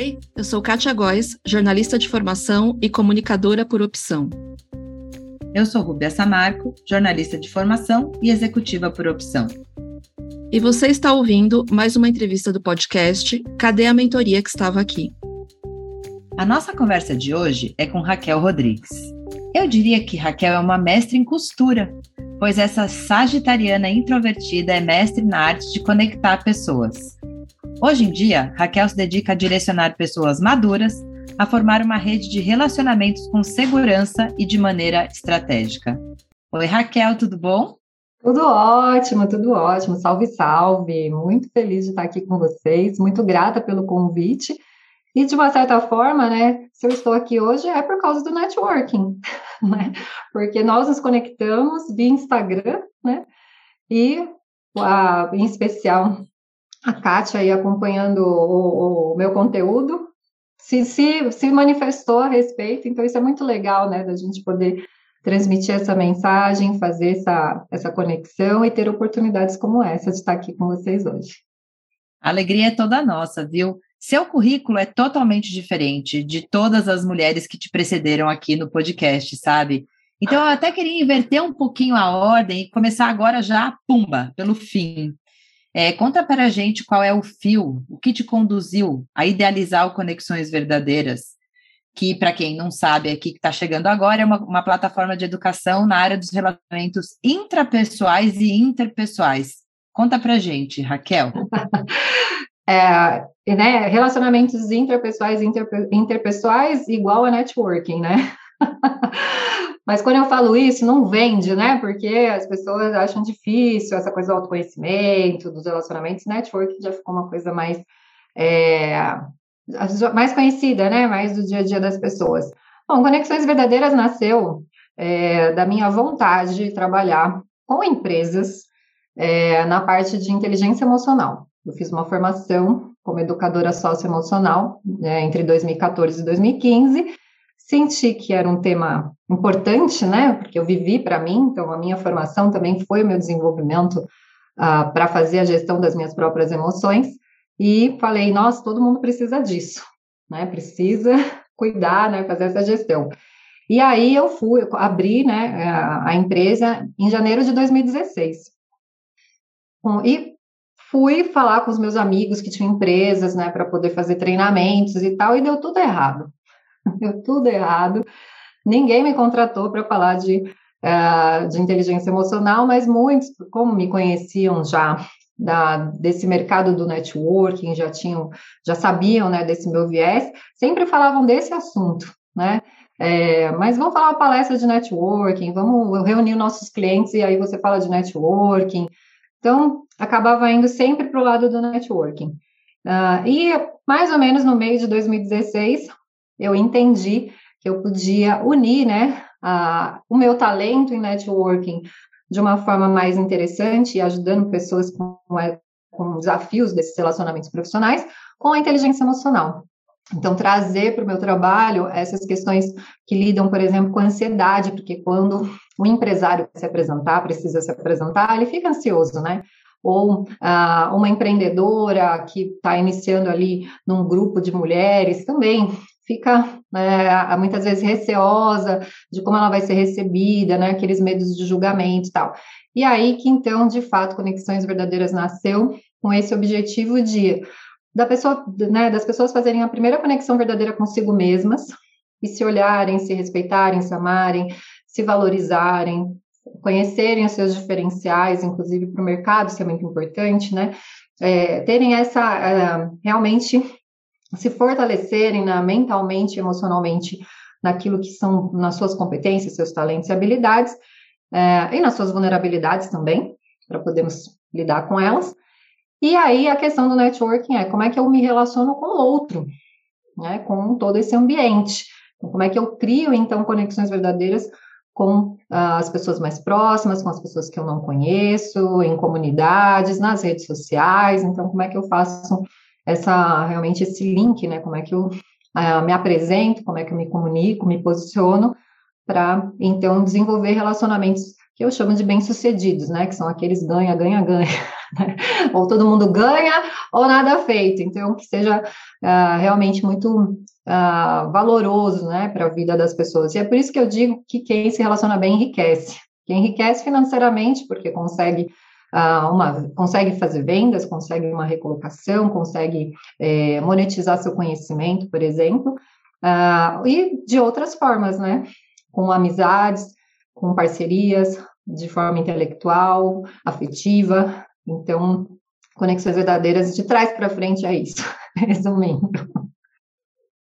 Oi, eu sou Kátia Góes, jornalista de formação e comunicadora por opção. Eu sou Rubia Samarco, jornalista de formação e executiva por opção. E você está ouvindo mais uma entrevista do podcast Cadê a mentoria que estava aqui? A nossa conversa de hoje é com Raquel Rodrigues. Eu diria que Raquel é uma mestre em costura, pois essa sagitariana introvertida é mestre na arte de conectar pessoas. Hoje em dia, Raquel se dedica a direcionar pessoas maduras a formar uma rede de relacionamentos com segurança e de maneira estratégica. Oi, Raquel, tudo bom? Tudo ótimo, tudo ótimo. Salve, salve. Muito feliz de estar aqui com vocês. Muito grata pelo convite. E de uma certa forma, né, se eu estou aqui hoje é por causa do networking, né? Porque nós nos conectamos via Instagram, né? E a, em especial a Kátia aí acompanhando o, o meu conteúdo se, se, se manifestou a respeito, então isso é muito legal, né, da gente poder transmitir essa mensagem, fazer essa, essa conexão e ter oportunidades como essa de estar aqui com vocês hoje. Alegria é toda nossa, viu? Seu currículo é totalmente diferente de todas as mulheres que te precederam aqui no podcast, sabe? Então eu até queria inverter um pouquinho a ordem e começar agora já, pumba, pelo fim. É, conta para a gente qual é o fio, o que te conduziu a idealizar o Conexões Verdadeiras, que, para quem não sabe aqui que está chegando agora, é uma, uma, plataforma de educação na área dos relacionamentos intrapessoais e interpessoais. Conta para a gente, Raquel. É, né, relacionamentos interpessoais e inter, interpessoais igual a networking, né? Mas quando eu falo isso, não vende, né? Porque as pessoas acham difícil essa coisa do autoconhecimento, dos relacionamentos. Network já ficou uma coisa mais, é, mais conhecida, né? Mais do dia a dia das pessoas. Bom, Conexões Verdadeiras nasceu é, da minha vontade de trabalhar com empresas é, na parte de inteligência emocional. Eu fiz uma formação como educadora socioemocional né, entre 2014 e 2015 senti que era um tema importante, né? Porque eu vivi para mim, então a minha formação também foi o meu desenvolvimento uh, para fazer a gestão das minhas próprias emoções. E falei, nossa, todo mundo precisa disso, né? Precisa cuidar, né? Fazer essa gestão. E aí eu fui, eu abri, né? A, a empresa em janeiro de 2016. Bom, e fui falar com os meus amigos que tinham empresas, né? Para poder fazer treinamentos e tal, e deu tudo errado deu tudo errado. Ninguém me contratou para falar de, uh, de inteligência emocional, mas muitos, como me conheciam já da, desse mercado do networking, já tinham, já sabiam, né, desse meu viés, sempre falavam desse assunto, né? É, mas vamos falar uma palestra de networking, vamos reunir nossos clientes e aí você fala de networking. Então, acabava indo sempre para o lado do networking. Uh, e mais ou menos no meio de 2016, eu entendi que eu podia unir, né, a, o meu talento em networking de uma forma mais interessante e ajudando pessoas com, com desafios desses relacionamentos profissionais com a inteligência emocional. Então, trazer para o meu trabalho essas questões que lidam, por exemplo, com ansiedade, porque quando o empresário se apresentar, precisa se apresentar, ele fica ansioso, né? Ou ah, uma empreendedora que está iniciando ali num grupo de mulheres também fica né, muitas vezes receosa de como ela vai ser recebida, né, aqueles medos de julgamento e tal. E aí que então, de fato, Conexões Verdadeiras nasceu com esse objetivo de da pessoa, né, das pessoas fazerem a primeira conexão verdadeira consigo mesmas e se olharem, se respeitarem, se amarem, se valorizarem, conhecerem os seus diferenciais, inclusive para o mercado, isso é muito importante, né? É, terem essa uh, realmente se fortalecerem na, mentalmente e emocionalmente naquilo que são nas suas competências, seus talentos e habilidades, é, e nas suas vulnerabilidades também, para podermos lidar com elas. E aí a questão do networking é como é que eu me relaciono com o outro, né, com todo esse ambiente. Então, como é que eu crio, então, conexões verdadeiras com ah, as pessoas mais próximas, com as pessoas que eu não conheço, em comunidades, nas redes sociais. Então, como é que eu faço essa realmente esse link, né? Como é que eu uh, me apresento, como é que eu me comunico, me posiciono para então desenvolver relacionamentos que eu chamo de bem-sucedidos, né? Que são aqueles ganha, ganha, ganha. Né? Ou todo mundo ganha, ou nada feito. Então, que seja uh, realmente muito uh, valoroso né, para a vida das pessoas. E é por isso que eu digo que quem se relaciona bem enriquece. Quem enriquece financeiramente, porque consegue uma, consegue fazer vendas, consegue uma recolocação, consegue é, monetizar seu conhecimento, por exemplo, uh, e de outras formas, né? Com amizades, com parcerias, de forma intelectual, afetiva. Então, conexões verdadeiras de trás para frente é isso, resumindo.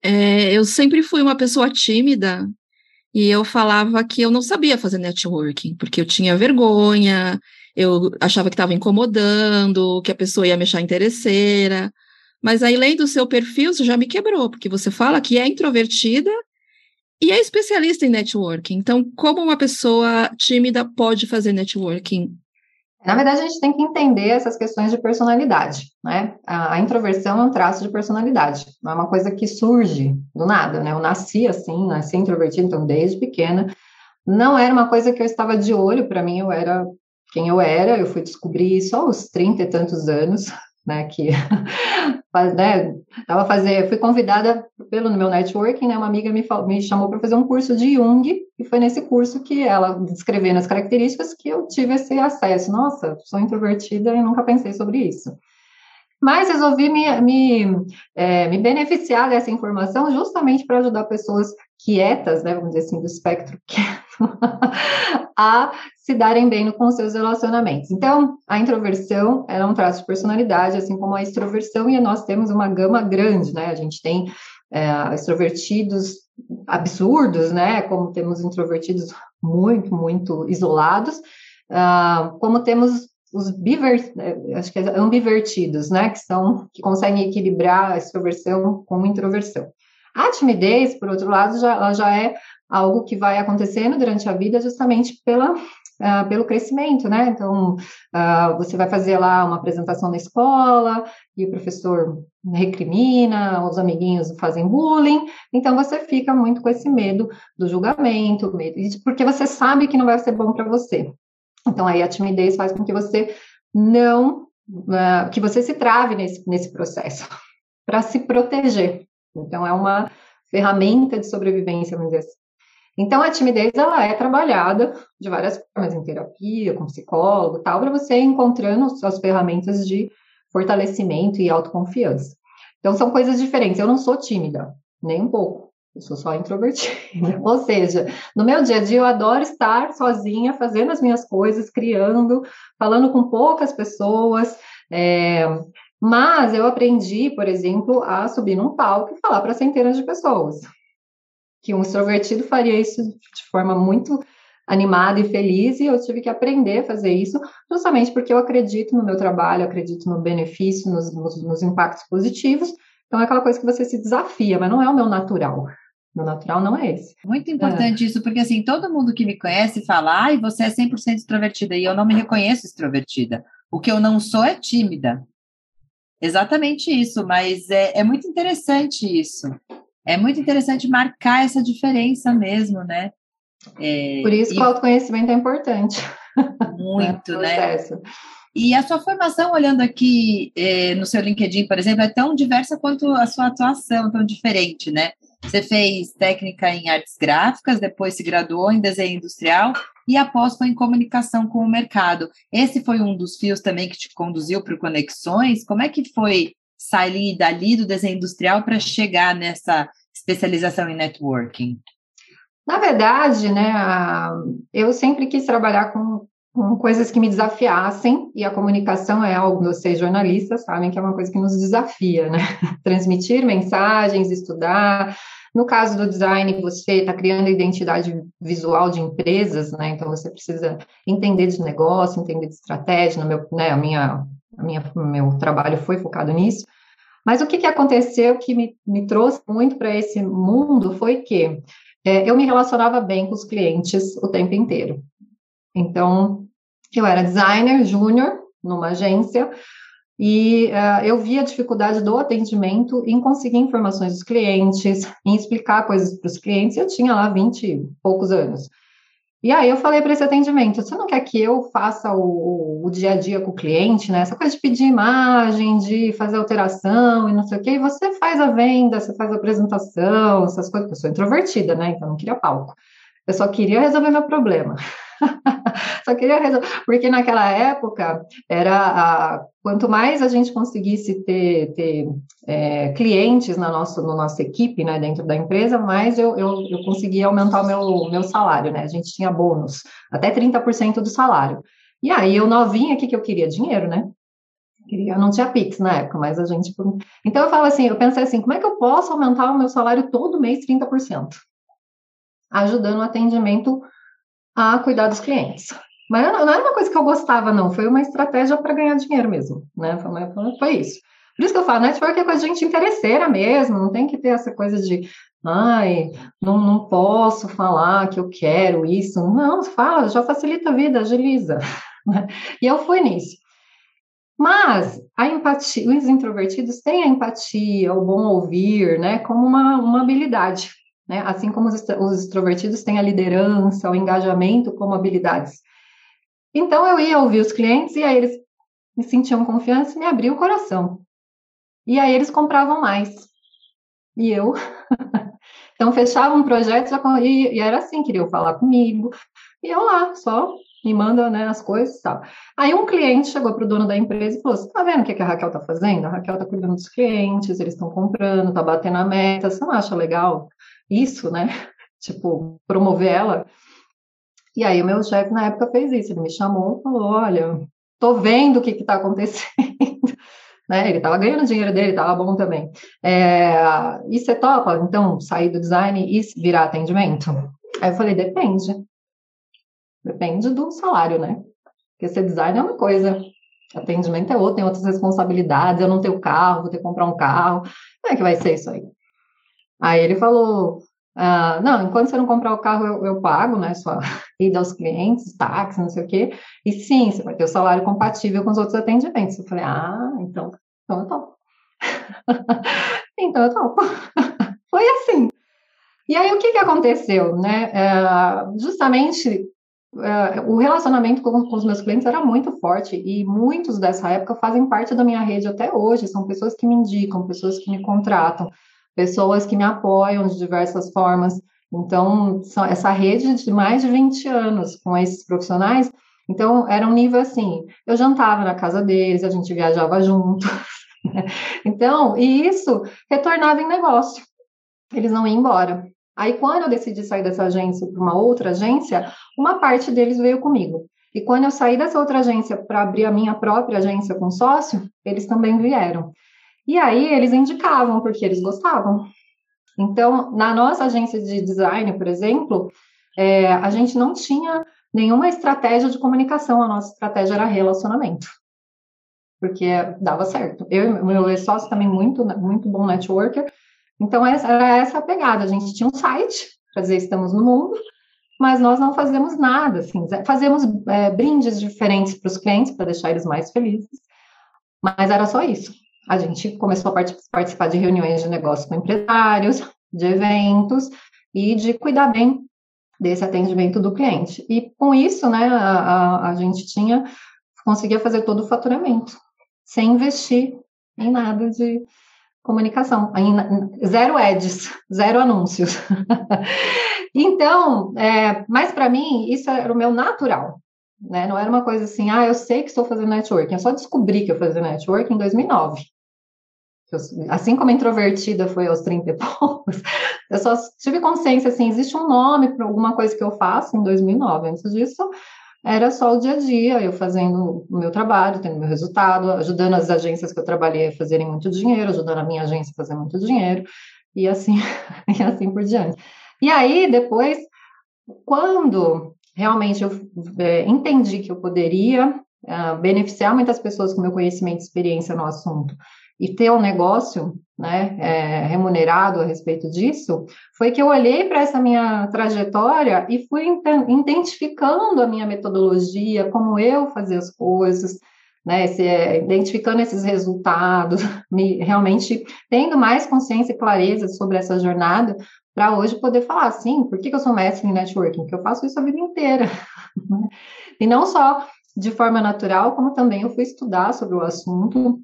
É, eu sempre fui uma pessoa tímida e eu falava que eu não sabia fazer networking, porque eu tinha vergonha, eu achava que estava incomodando, que a pessoa ia me achar interesseira. Mas aí, lendo o seu perfil, você já me quebrou, porque você fala que é introvertida e é especialista em networking. Então, como uma pessoa tímida pode fazer networking? Na verdade, a gente tem que entender essas questões de personalidade, né? A, introversão é um traço de personalidade, não é uma coisa que surge do nada, né? Eu nasci assim, nasci introvertida, então desde pequena. Não era uma coisa que eu estava de olho, para mim eu era quem eu era, eu fui descobrir isso aos 30 e tantos anos, né, que né, tava fazer, fui convidada pelo meu networking, né, uma amiga me, me chamou para fazer um curso de Jung, e foi nesse curso que ela descrevendo as características que eu tive esse acesso. Nossa, sou introvertida e nunca pensei sobre isso. Mas resolvi me, me, é, me beneficiar dessa informação justamente para ajudar pessoas quietas, né, vamos dizer assim, do espectro quieto, a se darem bem com seus relacionamentos. Então, a introversão é um traço de personalidade, assim como a extroversão, e nós temos uma gama grande, né? A gente tem é, extrovertidos absurdos, né? Como temos introvertidos muito, muito isolados, uh, como temos os biver, é, acho que é ambivertidos, né, que são que conseguem equilibrar a extroversão com a introversão. A timidez, por outro lado, já, ela já é algo que vai acontecendo durante a vida justamente pela Uh, pelo crescimento, né? Então, uh, você vai fazer lá uma apresentação na escola e o professor recrimina, os amiguinhos fazem bullying, então você fica muito com esse medo do julgamento, medo, porque você sabe que não vai ser bom para você. Então, aí a timidez faz com que você não, uh, que você se trave nesse, nesse processo, para se proteger. Então, é uma ferramenta de sobrevivência, vamos dizer assim. Então, a timidez, ela é trabalhada de várias formas, em terapia, com psicólogo tal, para você ir encontrando as ferramentas de fortalecimento e autoconfiança. Então, são coisas diferentes. Eu não sou tímida, nem um pouco. Eu sou só introvertida. Ou seja, no meu dia a dia eu adoro estar sozinha, fazendo as minhas coisas, criando, falando com poucas pessoas. É... Mas eu aprendi, por exemplo, a subir num palco e falar para centenas de pessoas. Que um extrovertido faria isso de forma muito animada e feliz, e eu tive que aprender a fazer isso, justamente porque eu acredito no meu trabalho, acredito no benefício, nos, nos, nos impactos positivos. Então é aquela coisa que você se desafia, mas não é o meu natural. Meu natural não é esse. Muito importante é. isso, porque assim, todo mundo que me conhece fala, ai, você é 100% extrovertida, e eu não me reconheço extrovertida. O que eu não sou é tímida. Exatamente isso, mas é, é muito interessante isso. É muito interessante marcar essa diferença mesmo, né? É, Por isso e... que o autoconhecimento é importante. Muito, né? E a sua formação, olhando aqui eh, no seu LinkedIn, por exemplo, é tão diversa quanto a sua atuação, tão diferente, né? Você fez técnica em artes gráficas, depois se graduou em desenho industrial e após foi em comunicação com o mercado. Esse foi um dos fios também que te conduziu para Conexões. Como é que foi sair dali do desenho industrial para chegar nessa especialização em networking? Na verdade, né, eu sempre quis trabalhar com, coisas que me desafiassem, e a comunicação é algo, vocês jornalistas sabem que é uma coisa que nos desafia, né? Transmitir mensagens, estudar. No caso do design, você está criando identidade visual de empresas, né? Então você precisa entender de negócio, entender de estratégia. No meu, né, a minha, a minha, meu trabalho foi focado nisso. Mas o que, que aconteceu que me, me trouxe muito para esse mundo foi que é, eu me relacionava bem com os clientes o tempo inteiro. Então, eu era designer júnior numa agência e uh, eu via a dificuldade do atendimento em conseguir informações dos clientes, em explicar coisas para os clientes. Eu tinha lá 20 e poucos anos. E aí eu falei para esse atendimento, você não quer que eu faça o, o, dia a dia com o cliente, né? Essa coisa de pedir imagem, de fazer alteração e não sei o quê, e você faz a venda, você faz a apresentação, essas coisas, eu sou introvertida, né? Então não queria palco. Eu só queria resolver meu problema. Só queria resolver, porque naquela época era a, quanto mais a gente conseguisse ter, ter é, clientes na nossa, na nossa equipe, né, dentro da empresa, mais eu, eu, eu conseguia aumentar o meu, meu salário, né? A gente tinha bônus, até 30% do salário. E aí eu novinha, o que, que eu queria? Dinheiro, né? Queria, não tinha Pix na época, mas a gente. Então eu falo assim, eu pensei assim, como é que eu posso aumentar o meu salário todo mês 30%? Ajudando o atendimento a cuidar dos clientes. Mas não, era uma coisa que eu gostava, não. Foi uma estratégia para ganhar dinheiro mesmo, né? Foi, foi isso. Por isso que eu falo, network é coisa de gente interesseira mesmo, não tem que ter essa coisa de, ai, não, não posso falar que eu quero isso. Não, fala, já facilita a vida, agiliza. E eu fui nisso. Mas a empatia, os introvertidos têm a empatia, o bom ouvir, né, como uma, uma habilidade né? Assim como os, os extrovertidos têm a liderança, o engajamento como habilidades. Então eu ia ouvir os clientes e aí eles me sentiam confiança e me abriam o coração. E aí eles compravam mais. E eu. então fechava um projeto e, e, era assim, queriam falar comigo. E eu lá, só me manda né, as coisas e tal. Aí um cliente chegou para o dono da empresa e falou: Você tá vendo o que, que a Raquel tá fazendo? A Raquel tá cuidando dos clientes, eles estão comprando, tá batendo a meta. Você não acha legal? Isso, né? Tipo, promover ela. E aí o meu chefe na época fez isso, ele me chamou e falou, olha, tô vendo o que que tá acontecendo. né? Ele estava ganhando dinheiro dele, estava bom também. É, e você topa, então, sair do design e virar atendimento? Aí eu falei, depende. Depende do salário, né? Porque ser design é uma coisa, atendimento é outra, tem outras responsabilidades, eu não tenho carro, vou ter que comprar um carro. Como é que vai ser isso aí? Aí ele falou: ah, não, enquanto você não comprar o carro, eu, eu pago, né? Sua ida aos clientes, táxi, não sei o quê. E sim, você vai ter o salário compatível com os outros atendimentos. Eu falei, ah, então, então eu topo. então eu topo. Foi assim. E aí o que, que aconteceu, né? É, justamente é, o relacionamento com, com, os meus clientes era muito forte e muitos dessa época fazem parte da minha rede até hoje. São pessoas que me indicam, pessoas que me contratam pessoas que me apoiam de diversas formas. Então, essa rede de mais de 20 anos com esses profissionais, então era um nível assim, eu jantava na casa deles, a gente viajava junto. então, e isso retornava em negócio. Eles não iam embora. Aí, quando eu decidi sair dessa agência para uma outra agência, uma parte deles veio comigo. E quando eu saí dessa outra agência para abrir a minha própria agência com sócio, eles também vieram. E aí eles indicavam, porque eles gostavam. Então, na nossa agência de design, por exemplo, é, a gente não tinha nenhuma estratégia de comunicação, a nossa estratégia era relacionamento. Porque dava certo. Eu e meu sócio também muito, muito bom networker. Então, essa, era essa a pegada. A gente tinha um site para dizer estamos no mundo, mas nós não fazemos nada, assim. Fazemos é, brindes diferentes para os clientes, para deixar eles mais felizes. Mas era só isso a gente começou a participar de reuniões de negócio com empresários, de eventos e de cuidar bem desse atendimento do cliente. E com isso, né, a, a, a gente tinha, conseguia fazer todo o faturamento, sem investir em nada de comunicação, em, zero ads, zero anúncios. então, é, mas para mim, isso era o meu natural. Né? Não era uma coisa assim, ah, eu sei que estou fazendo networking. Eu só descobri que eu fazia networking em 2009. assim como introvertida foi aos 30 e poucos, eu só tive consciência, assim, existe um nome para alguma coisa que eu faço em 2009. Antes disso, era só o dia a dia, eu fazendo o meu trabalho, tendo meu resultado, ajudando as agências que eu trabalhei a fazerem muito dinheiro, ajudando a minha agência a fazer muito dinheiro, e assim, e assim por diante. E aí, depois, quando realmente eu é, entendi que eu poderia é, beneficiar muitas pessoas com meu conhecimento e experiência no assunto. E ter um negócio né, é, remunerado a respeito disso, foi que eu olhei para essa minha trajetória e fui identificando a minha metodologia, como eu fazia as coisas, né, se, é, identificando esses resultados, me, realmente tendo mais consciência e clareza sobre essa jornada, para hoje poder falar assim, por que, que eu sou mestre em networking? Porque eu faço isso a vida inteira. Né? e não só de forma natural, como também eu fui estudar sobre o assunto,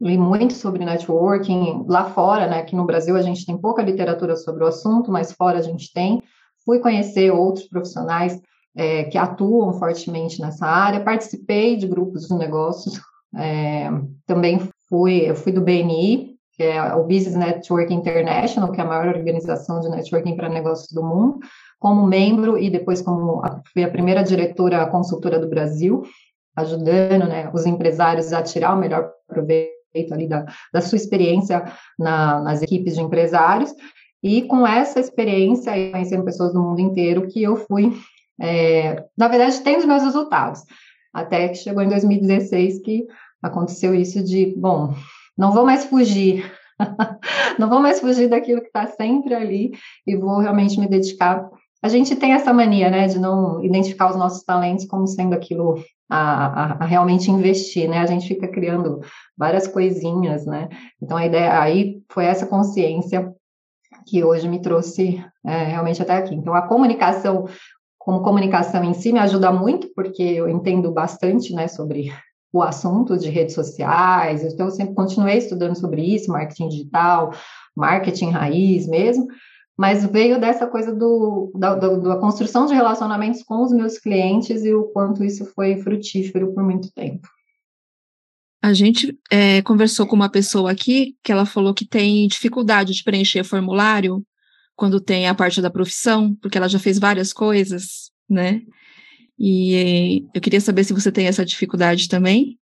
li muito sobre networking lá fora, né? Aqui no Brasil a gente tem pouca literatura sobre o assunto, mas fora a gente tem. Fui conhecer outros profissionais é, que atuam fortemente nessa área, participei de grupos de negócios, é, também fui, eu fui do BNI, que é o Business Network International, que é a maior organização de networking para negócios do mundo, como membro e depois como a, fui a primeira diretora consultora do Brasil, ajudando né, os empresários a tirar o melhor proveito ali da, da sua experiência na, nas equipes de empresários, e com essa experiência conhecendo pessoas do mundo inteiro que eu fui, é, na verdade, tendo os meus resultados, até que chegou em 2016 que aconteceu isso de, bom, não vou mais fugir, não vou mais fugir daquilo que está sempre ali e vou realmente me dedicar. A gente tem essa mania, né, de não identificar os nossos talentos como sendo aquilo a, a, a, realmente investir, né? A gente fica criando várias coisinhas, né? Então a ideia aí foi essa consciência que hoje me trouxe é, realmente até aqui. Então a comunicação, como comunicação em si, me ajuda muito porque eu entendo bastante, né, sobre o assunto de redes sociais, então eu sempre continuei estudando sobre isso, marketing digital, marketing raiz mesmo, mas veio dessa coisa do, da, da, construção de relacionamentos com os meus clientes e o quanto isso foi frutífero por muito tempo. A gente é, conversou com uma pessoa aqui que ela falou que tem dificuldade de preencher formulário quando tem a parte da profissão, porque ela já fez várias coisas, né? E eu queria saber se você tem essa dificuldade também.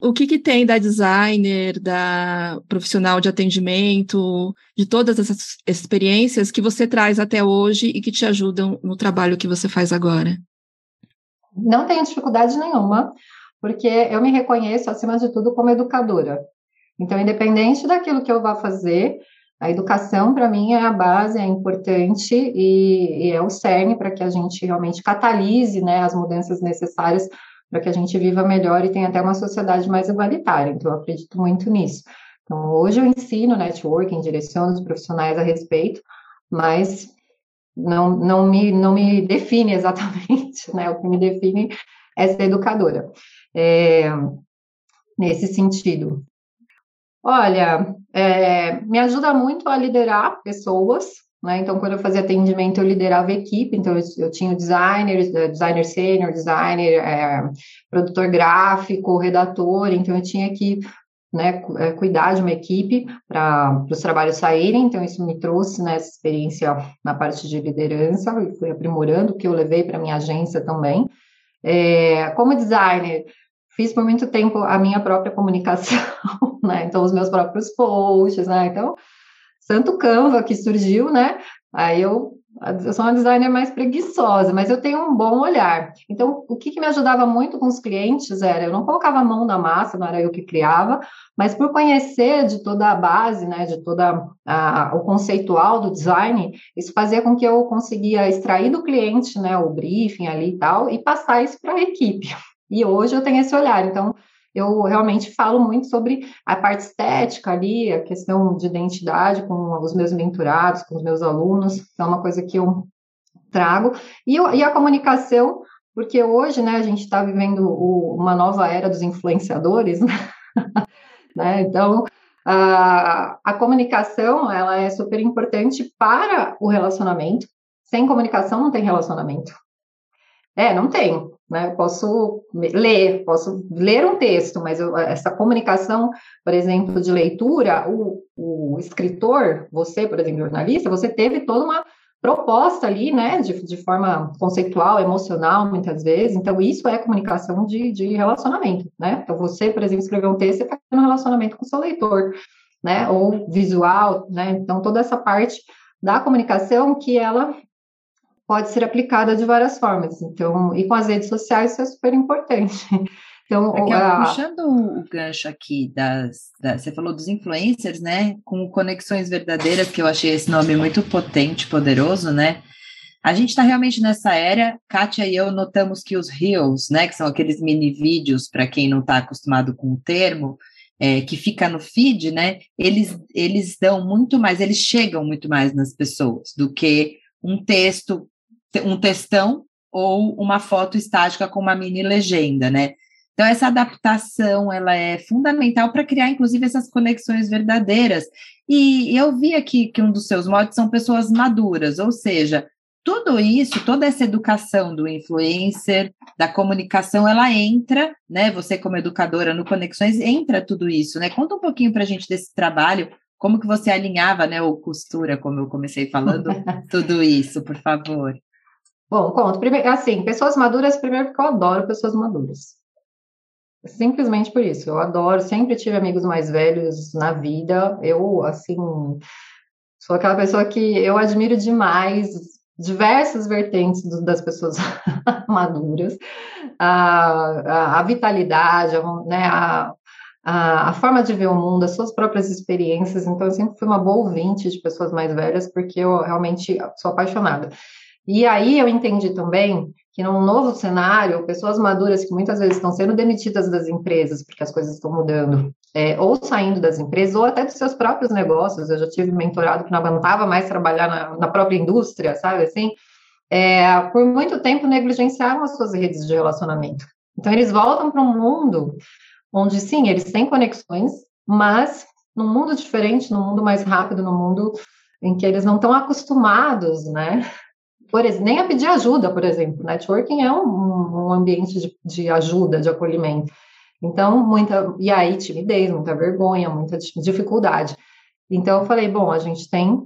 O que, que tem da designer, da profissional de atendimento, de todas essas experiências que você traz até hoje e que te ajudam no trabalho que você faz agora? Não tenho dificuldade nenhuma, porque eu me reconheço, acima de tudo, como educadora. Então, independente daquilo que eu vá fazer, a educação, para mim, é a base, é importante e, e é o cerne para que a gente realmente catalise né, as mudanças necessárias para que a gente viva melhor e tenha até uma sociedade mais igualitária. Então, eu acredito muito nisso. Então, hoje eu ensino networking, direciono os profissionais a respeito, mas não, não, me, não me define exatamente, né? O que me define é ser educadora. É, nesse sentido. Olha, é, me ajuda muito a liderar pessoas, né? Então, quando eu fazia atendimento, eu liderava equipe, então eu, eu tinha designer, eh, designer sênior, designer, é, produtor gráfico, redator, então eu tinha que né, eh, cuidar de uma equipe para os trabalhos saírem, então isso me trouxe né, essa experiência na parte de liderança e fui aprimorando, que eu levei para minha agência também. É, como designer, fiz por muito tempo a minha própria comunicação, né? Então, os meus próprios posts, né? Então, santo Canva que surgiu, né? Aí eu, eu sou uma designer mais preguiçosa, mas eu tenho um bom olhar. Então, o que, que me ajudava muito com os clientes era, eu não colocava a mão na massa, não era eu que criava, mas por conhecer de toda a base, né, de toda a, o conceitual do design, isso fazia com que eu conseguia extrair do cliente, né, o briefing ali e tal, e passar isso para a equipe. E hoje eu tenho esse olhar. Então, eu realmente falo muito sobre a parte estética ali, a questão de identidade com os meus menturados, com os meus alunos, que é uma coisa que eu trago. E, eu, e a comunicação, porque hoje, né, a gente está vivendo o, uma nova era dos influenciadores, né? né? Então, a, a comunicação, ela é super importante para o relacionamento. Sem comunicação não tem relacionamento. É, não tem. Né? Eu posso ler, posso ler um texto, mas eu, essa comunicação, por exemplo, de leitura, o, o, escritor, você, por exemplo, jornalista, você teve toda uma proposta ali, né, de, de forma conceitual, emocional, muitas vezes. Então, isso é comunicação de, de relacionamento, né? Então, você, por exemplo, escrever um texto, você está no relacionamento com o seu leitor, né? Ou visual, né? Então, toda essa parte da comunicação que ela pode ser aplicada de várias formas. Então, e com as redes sociais isso é super importante. Então, a... puxando o gancho aqui das, das, você falou dos influencers, né? Com conexões verdadeiras, que eu achei esse nome muito potente, poderoso, né? A gente está realmente nessa era, Kátia e eu notamos que os Reels, né, que são aqueles mini vídeos, para quem não está acostumado com o termo, é, que fica no feed, né? Eles, eles dão muito mais, eles chegam muito mais nas pessoas do que um texto, um textão ou uma foto estática com uma mini legenda, né? Então, essa adaptação ela é fundamental para criar, inclusive, essas conexões verdadeiras. E eu vi aqui que um dos seus modos são pessoas maduras, ou seja, tudo isso, toda essa educação do influencer, da comunicação, ela entra, né? Você como educadora no Conexões, entra tudo isso, né? Conta um pouquinho para a gente desse trabalho, como que você alinhava, né, o costura, como eu comecei falando, tudo isso, por favor. Bom, conto. Primeiro, assim, pessoas maduras, primeiro porque eu adoro pessoas maduras. Simplesmente por isso. Eu adoro, sempre tive amigos mais velhos na vida. Eu, assim, sou aquela pessoa que eu admiro demais diversas vertentes do, das pessoas maduras, a, a, a vitalidade, a, né, a, a, a, forma de ver o mundo, as suas próprias experiências. Então, eu sempre fui uma boa ouvinte de pessoas mais velhas, porque eu realmente sou apaixonada. E aí eu entendi também que num novo cenário, pessoas maduras que muitas vezes estão sendo demitidas das empresas, porque as coisas estão mudando, é, ou saindo das empresas, ou até dos seus próprios negócios. Eu já tive mentorado que não aguentava mais trabalhar na, na própria indústria, sabe assim? É, por muito tempo negligenciaram as suas redes de relacionamento. Então, eles voltam para um mundo onde, sim, eles têm conexões, mas num mundo diferente, num mundo mais rápido, num mundo em que eles não estão acostumados, né, por exemplo, nem a pedir ajuda, por exemplo. Networking é um, um ambiente de, de, ajuda, de acolhimento. Então, muita. E aí, timidez, muita vergonha, muita dificuldade. Então, eu falei: bom, a gente tem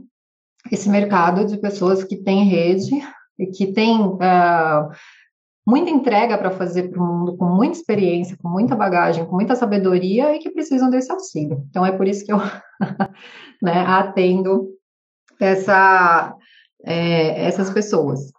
esse mercado de pessoas que têm rede e que têm uh, muita entrega para fazer para o mundo, com muita experiência, com muita bagagem, com muita sabedoria e que precisam desse auxílio. Então, é por isso que eu né, atendo essa é, essas pessoas.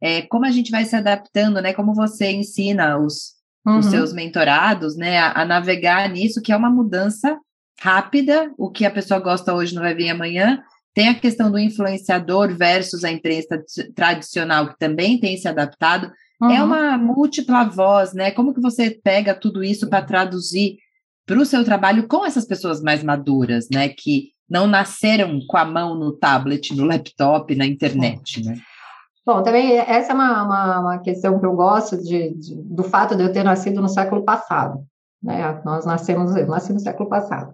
É, como a gente vai se adaptando, né? Como você ensina os, uhum. os seus mentorados, né, a, a, navegar nisso, que é uma mudança rápida, o que a pessoa gosta hoje não vai vir amanhã. Tem a questão do influenciador versus a imprensa tradicional, que também tem se adaptado. É uhum. É uma múltipla voz, né? Como que você pega tudo isso para traduzir para o seu trabalho com essas pessoas mais maduras, né? Que não nasceram com a mão no tablet, no laptop, na internet, né? Bom, também essa é uma, uma, uma questão que eu gosto de, de, do fato de eu ter nascido no século passado. Né? Nós nascemos, eu nasci no século passado.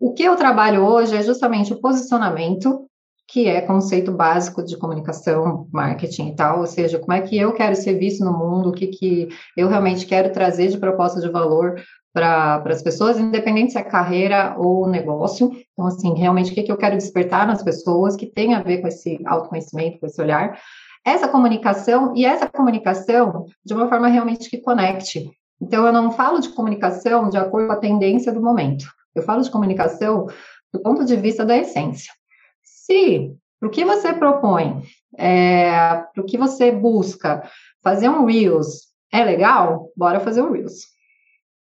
O que eu trabalho hoje é justamente o posicionamento, que é conceito básico de comunicação, marketing e tal, ou seja, como é que eu quero ser visto no mundo, o que, que eu realmente quero trazer de proposta de valor para as pessoas, independente se é carreira ou negócio. Então, assim, realmente, o que, que eu quero despertar nas pessoas que tem a ver com esse autoconhecimento, com esse olhar. Essa comunicação, e essa comunicação de uma forma realmente que conecte. Então, eu não falo de comunicação de acordo com a tendência do momento. Eu falo de comunicação do ponto de vista da essência. Se o que você propõe, é, o que você busca, fazer um Reels é legal, bora fazer um Reels.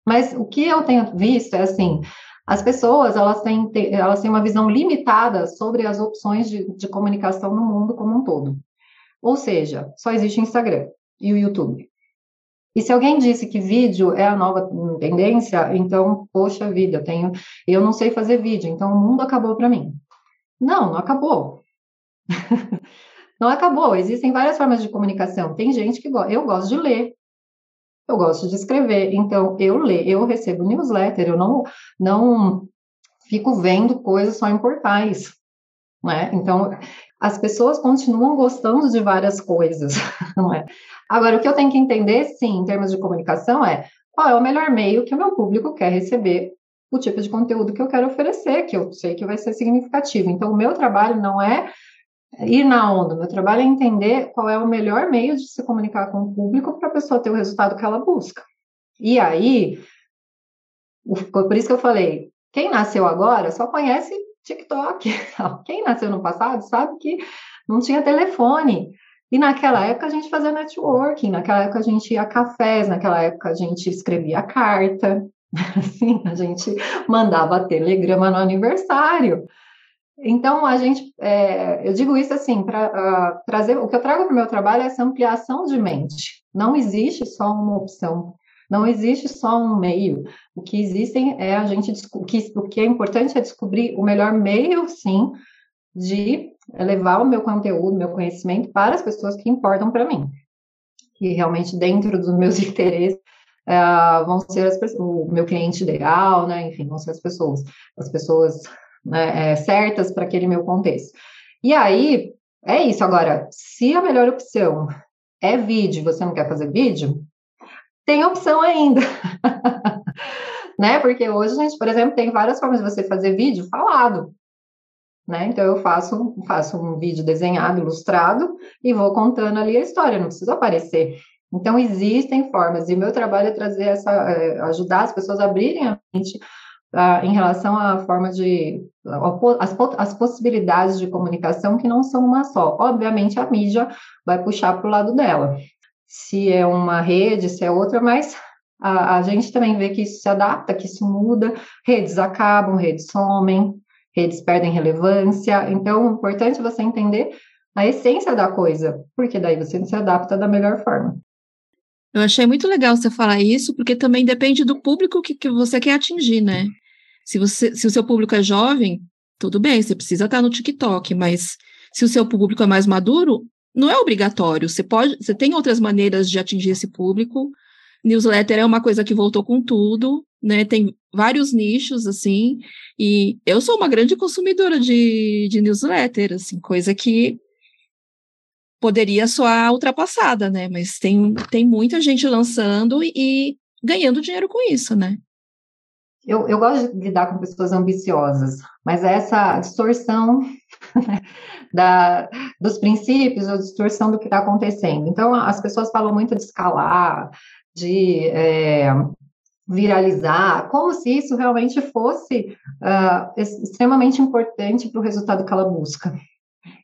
Mas o que eu tenho visto é assim, as pessoas elas têm, elas têm uma visão limitada sobre as opções de, de comunicação no mundo como um todo. Ou seja, só existe o Instagram e o YouTube. E se alguém disse que vídeo é a nova tendência, então, poxa vida, eu tenho, eu não sei fazer vídeo, então o mundo acabou para mim. Não, não acabou. não acabou. Existem várias formas de comunicação. Tem gente que gosta, eu gosto de ler, eu gosto de escrever, então eu leio, eu recebo newsletter, eu não, não fico vendo coisas só em portais, né? Então, as pessoas continuam gostando de várias coisas, não é? Agora, o que eu tenho que entender, sim, em termos de comunicação, é qual é o melhor meio que o meu público quer receber o tipo de conteúdo que eu quero oferecer, que eu sei que vai ser significativo. Então, o meu trabalho não é ir na onda. Meu trabalho é entender qual é o melhor meio de se comunicar com o público para a pessoa ter o resultado que ela busca. E aí, por isso que eu falei, quem nasceu agora só conhece TikTok. Quem nasceu no passado sabe que não tinha telefone. E naquela época a gente fazia networking, naquela época a gente ia a cafés, naquela época a gente escrevia carta, assim, a gente mandava telegrama no aniversário. Então, a gente, é, eu digo isso assim, para uh, trazer, o que eu trago para o meu trabalho é essa ampliação de mente. Não existe só uma opção Não existe só um meio. O que existem é a gente o que, o que é importante é descobrir o melhor meio, sim, de levar o meu conteúdo, meu conhecimento para as pessoas que importam para mim, que realmente dentro dos meus interesses uh, vão ser as o meu cliente ideal, né? Enfim, vão ser as pessoas, as pessoas né, é, certas para aquele meu contexto. E aí é isso. Agora, se a melhor opção é vídeo, você não quer fazer vídeo, tem opção ainda. né? Porque hoje a gente, por exemplo, tem várias formas de você fazer vídeo falado. Né? Então eu faço, faço um vídeo desenhado, ilustrado e vou contando ali a história, não precisa aparecer. Então existem formas e meu trabalho é trazer essa, é, ajudar as pessoas a abrirem a mente uh, em relação à forma de as, as possibilidades de comunicação que não são uma só. Obviamente a mídia vai puxar para o lado dela se é uma rede, se é outra, mas a, a, gente também vê que isso se adapta, que isso muda, redes acabam, redes somem, redes perdem relevância. Então, o importante é você entender a essência da coisa, porque daí você se adapta da melhor forma. Eu achei muito legal você falar isso, porque também depende do público que, que você quer atingir, né? Se, você, se o seu público é jovem, tudo bem, você precisa estar no TikTok, mas se o seu público é mais maduro, não é obrigatório. Você pode, você tem outras maneiras de atingir esse público. Newsletter é uma coisa que voltou com tudo, né? Tem vários nichos assim, e eu sou uma grande consumidora de, de newsletter, assim, coisa que poderia soar ultrapassada, né? Mas tem, tem muita gente lançando e, e ganhando dinheiro com isso, né? Eu, eu gosto de lidar com pessoas ambiciosas, mas essa distorção da, dos princípios, a distorção do que está acontecendo. Então, as pessoas falam muito de escalar, de é, viralizar, como se isso realmente fosse uh, extremamente importante para o resultado que ela busca.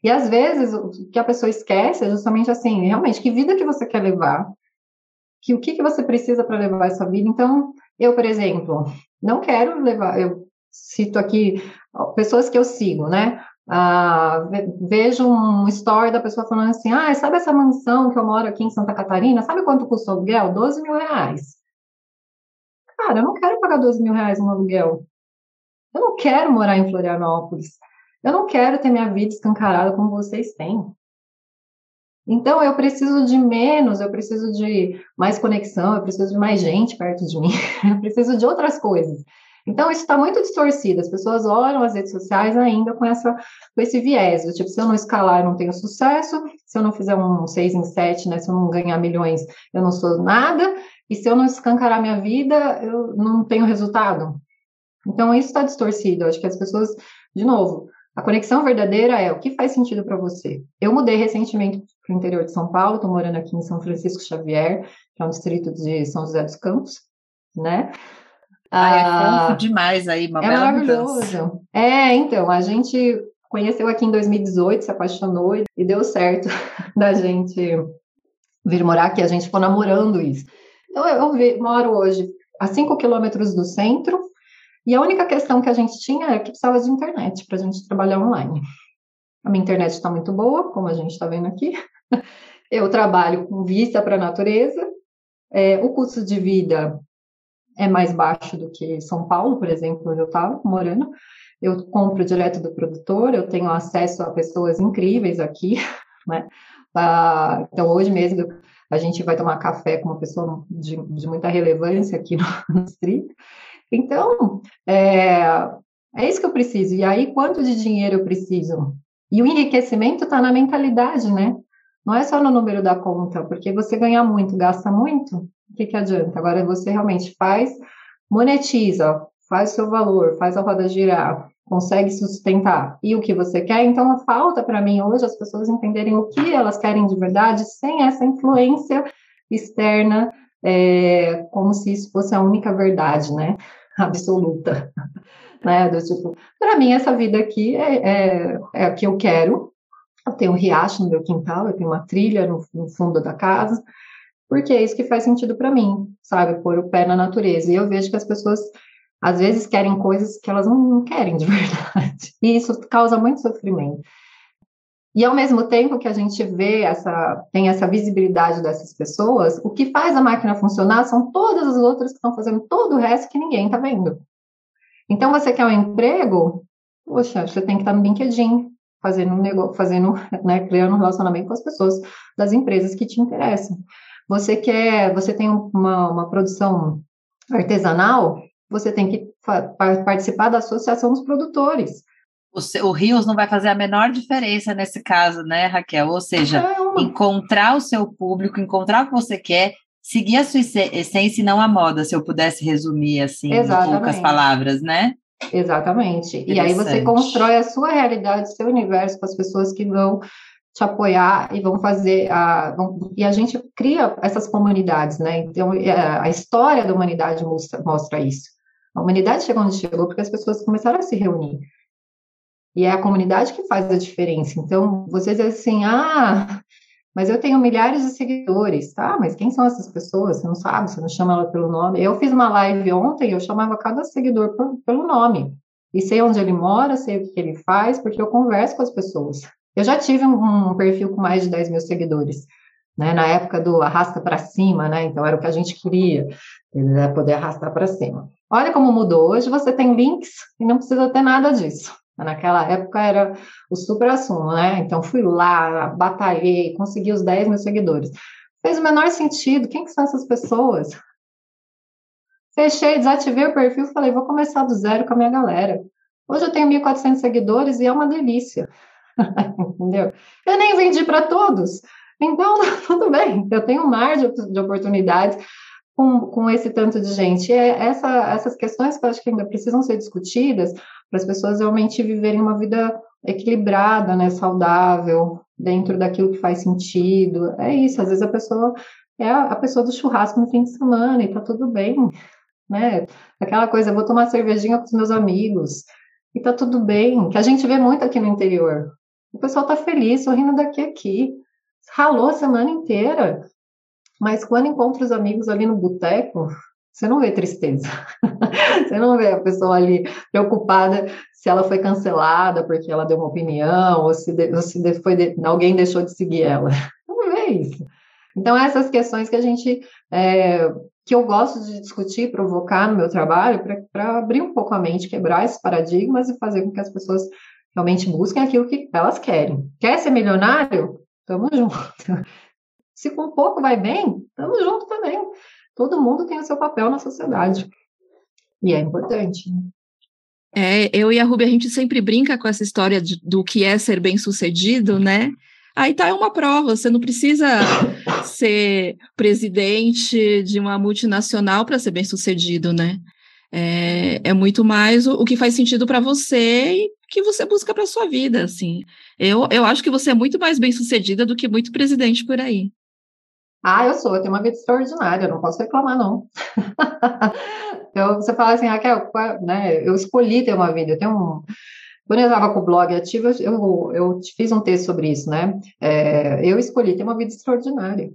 E às vezes o que a pessoa esquece é justamente assim, realmente, que vida que você quer levar, que o que, que você precisa para levar essa vida. Então, eu, por exemplo, não quero levar, eu cito aqui pessoas que eu sigo, né? Ah, vejo um story da pessoa falando assim: ah, sabe essa mansão que eu moro aqui em Santa Catarina? Sabe quanto custou o aluguel? 12 mil reais. Cara, eu não quero pagar 12 mil reais no aluguel. Eu não quero morar em Florianópolis. Eu não quero ter minha vida escancarada como vocês têm. Então, eu preciso de menos, eu preciso de mais conexão, eu preciso de mais gente perto de mim, eu preciso de outras coisas. Então, isso está muito distorcido. As pessoas olham as redes sociais ainda com, essa, com esse viés. Tipo, se eu não escalar, eu não tenho sucesso. Se eu não fizer um 6 em 7, né, se eu não ganhar milhões, eu não sou nada. E se eu não escancarar minha vida, eu não tenho resultado. Então, isso está distorcido. Eu acho que as pessoas, de novo, a conexão verdadeira é o que faz sentido para você. Eu mudei recentemente para o interior de São Paulo, estou morando aqui em São Francisco Xavier, que é um distrito de São José dos Campos, né? Ah, é fofo demais aí, uma é bela maravilhoso. Mudança. É, então, a gente conheceu aqui em 2018, se apaixonou e deu certo da gente vir morar aqui. A gente ficou namorando isso. Então, eu, eu moro hoje a 5 quilômetros do centro, e a única questão que a gente tinha é que precisava de internet para a gente trabalhar online. A minha internet está muito boa, como a gente está vendo aqui. Eu trabalho com vista para a natureza. É, o custo de vida é mais baixo do que São Paulo, por exemplo, onde eu estava morando. Eu compro direto do produtor, eu tenho acesso a pessoas incríveis aqui, né? Ah, então, hoje mesmo a gente vai tomar café com uma pessoa de, de muita relevância aqui no, no distrito. Então, é, é isso que eu preciso. E aí, quanto de dinheiro eu preciso? E o enriquecimento está na mentalidade, né? Não é só no número da conta, porque você ganha muito, gasta muito, o que, que adianta? Agora você realmente faz, monetiza, faz seu valor, faz a roda girar, consegue sustentar e o que você quer. Então, falta para mim hoje as pessoas entenderem o que elas querem de verdade sem essa influência externa, é, como se isso fosse a única verdade, né? Absoluta. né? Do tipo, para mim, essa vida aqui é, é, é a que eu quero, eu tenho um riacho no meu quintal, eu tenho uma trilha no, no fundo da casa, porque é isso que faz sentido para mim, sabe? Pôr o pé na natureza. E eu vejo que as pessoas às vezes querem coisas que elas não, não querem de verdade. E isso causa muito sofrimento. E ao mesmo tempo que a gente vê essa, tem essa visibilidade dessas pessoas, o que faz a máquina funcionar são todas as outras que estão fazendo todo o resto que ninguém está vendo. Então, você quer um emprego? Poxa, você tem que estar no LinkedIn, fazendo um negócio, fazendo, né, criando um relacionamento com as pessoas das empresas que te interessam. Você quer, você tem uma, uma produção artesanal, você tem que participar da associação dos produtores o, Rios não vai fazer a menor diferença nesse caso, né, Raquel? Ou seja, não. encontrar o seu público, encontrar o que você quer, seguir a sua essência e não a moda, se eu pudesse resumir assim, Exatamente. em poucas palavras, né? Exatamente. E aí você constrói a sua realidade, o seu universo com as pessoas que vão te apoiar e vão fazer a vão, e a gente cria essas comunidades, né? Então é, a história da humanidade mostra, mostra isso. A humanidade chegou onde chegou porque as pessoas começaram a se reunir. E é a comunidade que faz a diferença. Então, você diz assim, ah, mas eu tenho milhares de seguidores, tá? Mas quem são essas pessoas? Você não sabe, você não chama ela pelo nome. Eu fiz uma live ontem, eu chamava cada seguidor por, pelo nome. E sei onde ele mora, sei o que ele faz, porque eu converso com as pessoas. Eu já tive um, um perfil com mais de 10 mil seguidores, né? Na época do arrasta para cima, né? Então era o que a gente queria, né? poder arrastar para cima. Olha como mudou. Hoje você tem links e não precisa ter nada disso. Naquela época era o super assunto, né? Então fui lá, batalhei, consegui os 10 mil seguidores. Fez o menor sentido. Quem que são essas pessoas? Fechei, desativei o perfil, falei, vou começar do zero com a minha galera. Hoje eu tenho 1.400 seguidores e é uma delícia. Entendeu? Eu nem vendi para todos. Então, tudo bem. Eu tenho um mar de, de oportunidades com, com esse tanto de gente. É essa, essas questões que eu acho que ainda precisam ser discutidas, para as pessoas realmente viverem uma vida equilibrada, né, saudável, dentro daquilo que faz sentido. É isso, às vezes a pessoa é a, pessoa do churrasco no fim de semana e tá tudo bem, né? Aquela coisa, vou tomar cervejinha com os meus amigos e tá tudo bem, que a gente vê muito aqui no interior. O pessoal tá feliz, sorrindo daqui a aqui. Ralou a semana inteira. Mas quando encontra os amigos ali no boteco, você não vê tristeza. você não vê a pessoa ali preocupada se ela foi cancelada porque ela deu uma opinião ou se, de, ou se foi de, alguém deixou de seguir ela. Não vê isso. Então, essas questões que a gente. É, que eu gosto de discutir, provocar no meu trabalho, para abrir um pouco a mente, quebrar esses paradigmas e fazer com que as pessoas realmente busquem aquilo que elas querem. Quer ser milionário? Tamo junto. Se com pouco vai bem, tamo junto também. Todo mundo tem o seu papel na sociedade. E é importante. É, eu e a Ruby, a gente sempre brinca com essa história de, do que é ser bem sucedido, né? Aí tá uma prova, você não precisa ser presidente de uma multinacional para ser bem sucedido, né? É, é muito mais o, o que faz sentido para você e que você busca para sua vida, assim. Eu, eu acho que você é muito mais bem sucedida do que muito presidente por aí. Ah, eu sou, eu tenho uma vida extraordinária, não posso reclamar, não. então, você fala assim, Raquel, né, eu escolhi ter uma vida, eu tenho um... Quando eu estava com o blog ativo, eu, eu fiz um texto sobre isso, né? É, eu escolhi ter uma vida extraordinária.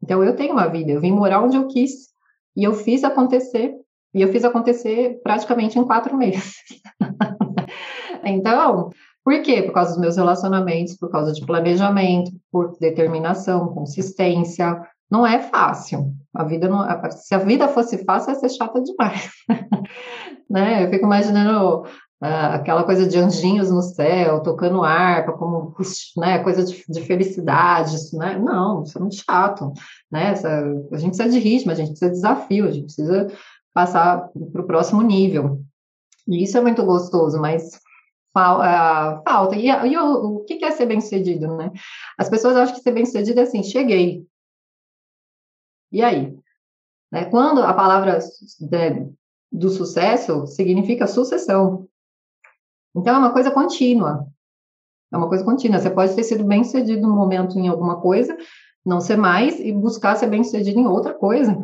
Então, eu tenho uma vida, eu vim morar onde eu quis, e eu fiz acontecer, e eu fiz acontecer praticamente em quatro meses. então, por quê? Por causa dos meus relacionamentos, por causa de planejamento, por determinação, consistência. Não é fácil. A vida não, se a vida fosse fácil, ia ser chata demais. né? Eu fico imaginando uh, aquela coisa de anjinhos no céu, tocando harpa, como né, coisa de, de felicidade. Isso, né? Não, isso é muito chato. Né? Essa, a gente precisa de ritmo, a gente precisa de desafio, a gente precisa passar para o próximo nível. E isso é muito gostoso, mas falta. E, e o, o, que é ser bem-sucedido, né? As pessoas acham que ser bem-sucedido é assim, cheguei. E aí? Né? Quando a palavra né, do sucesso significa sucessão. Então, é uma coisa contínua. É uma coisa contínua. Você pode ter sido bem-sucedido no momento em alguma coisa, não ser mais e buscar ser bem-sucedido em outra coisa.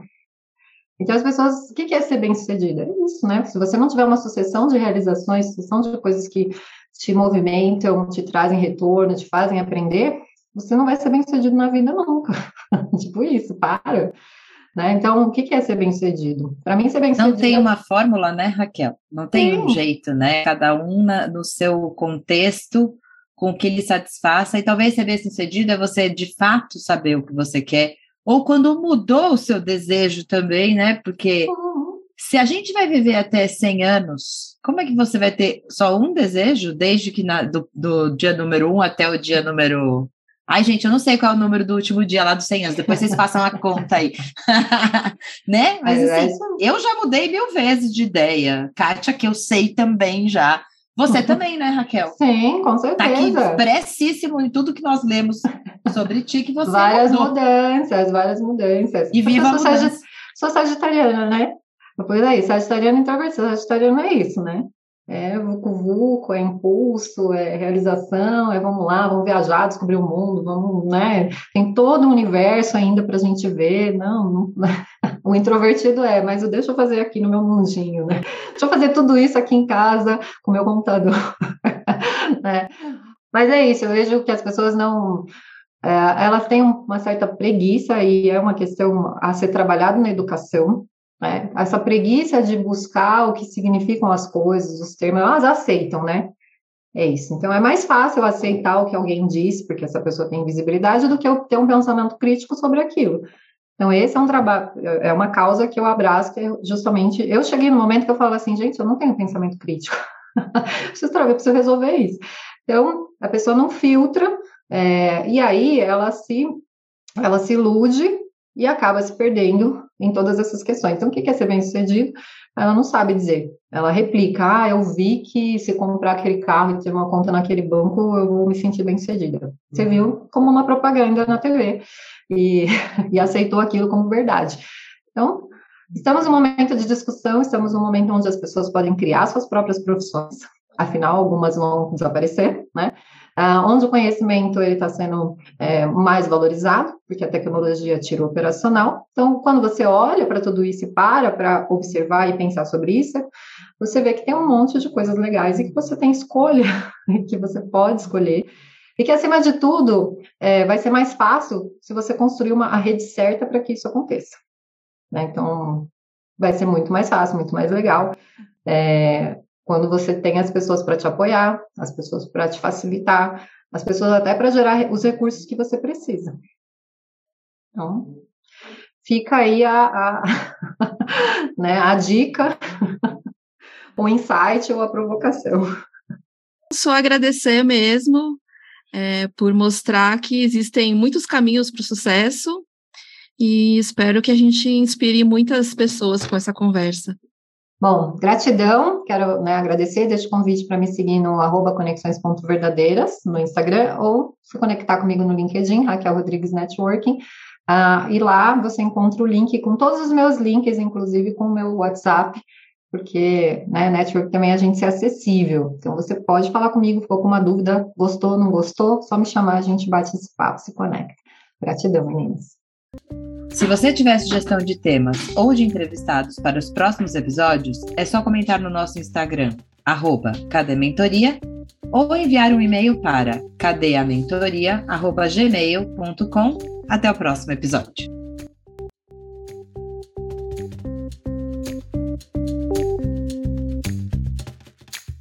Então, as pessoas, o que é ser bem-sucedida? É isso, né? Se você não tiver uma sucessão de realizações, sucessão de coisas que te movimentam, te trazem retorno, te fazem aprender, você não vai ser bem-sucedido na vida nunca. tipo isso, para. Né? Então, o que é ser bem-sucedido? Para mim, ser bem-sucedido. Não tem uma fórmula, né, Raquel? Não tem um jeito, né? Cada um no seu contexto com o que lhe satisfaça, e talvez ser bem-sucedido é você de fato saber o que você quer, ou quando mudou o seu desejo também, né? Porque uhum. se a gente vai viver até 100 anos, como é que você vai ter só um desejo, desde que na, do, do dia número 1 até o dia número Ai, gente, eu não sei qual é o número do último dia lá dos 100 anos, depois vocês façam a conta aí. né? Mas é assim, eu já mudei mil vezes de ideia. Kátia, que eu sei também já. Você também, né, Raquel? Sim, com certeza. Tá aqui expressíssimo em tudo que nós lemos sobre ti, que você Várias mudou. mudanças, várias mudanças. E viva a mudança. Sou sagitariana, né? Pois aí, sagitariano introvertido, sagitariano é isso, né? É vucu-vucu, é impulso, é realização, é vamos lá, vamos viajar, descobrir o mundo, vamos, né? Tem todo um universo ainda para a gente ver. Não, não, o introvertido é, mas eu deixa eu fazer aqui no meu mundinho, né? Deixa eu fazer tudo isso aqui em casa com o meu computador. né? Mas é isso, eu vejo que as pessoas não. É, elas têm uma certa preguiça e é uma questão a ser trabalhado na educação, né? Essa preguiça de buscar o que significam as coisas, os termos, elas aceitam, né? É isso. Então é mais fácil aceitar o que alguém disse, porque essa pessoa tem visibilidade, do que eu ter um pensamento crítico sobre aquilo. Então, esse é um trabalho, é uma causa que eu abraço, que é justamente. Eu cheguei no momento que eu falo assim, gente, eu não tenho pensamento crítico. preciso, eu preciso resolver isso. Então, a pessoa não filtra, é, e aí ela se, ela se ilude e acaba se perdendo em todas essas questões. Então, o que é ser bem-sucedido? Ela não sabe dizer. Ela replica, ah, eu vi que se comprar aquele carro e ter uma conta naquele banco, eu vou me sentir bem-sucedida. Você uhum. viu como uma propaganda na TV e, e aceitou aquilo como verdade. Então, estamos num momento de discussão, estamos num momento onde as pessoas podem criar suas próprias profissões, afinal, algumas vão desaparecer, né? Uh, onde o conhecimento está sendo é, mais valorizado, porque a tecnologia tira o operacional. Então, quando você olha para tudo isso e para para observar e pensar sobre isso, você vê que tem um monte de coisas legais e que você tem escolha, que você pode escolher. E que, acima de tudo, é, vai ser mais fácil se você construir uma, a rede certa para que isso aconteça. Né? Então, vai ser muito mais fácil, muito mais legal. É, quando você tem as pessoas para te apoiar, as pessoas para te facilitar, as pessoas até para gerar os recursos que você precisa. Então, fica aí a, a, né, a dica, o insight ou a provocação. Só agradecer mesmo é, por mostrar que existem muitos caminhos para o sucesso e espero que a gente inspire muitas pessoas com essa conversa. Bom, gratidão, quero né, agradecer, o convite para me seguir no arroba conexões.verdadeiras no Instagram ou se conectar comigo no LinkedIn, Raquel Rodrigues Networking. Uh, e lá você encontra o link com todos os meus links, inclusive com o meu WhatsApp, porque né, network também é a gente ser acessível. Então você pode falar comigo, ficou com uma dúvida, gostou, não gostou, só me chamar, a gente bate esse papo, se conecta. Gratidão, meninas. Se você tiver sugestão de temas ou de entrevistados para os próximos episódios, é só comentar no nosso Instagram, arroba cadementoria, ou enviar um e-mail para cadeamentoria.gmail.com. Até o próximo episódio.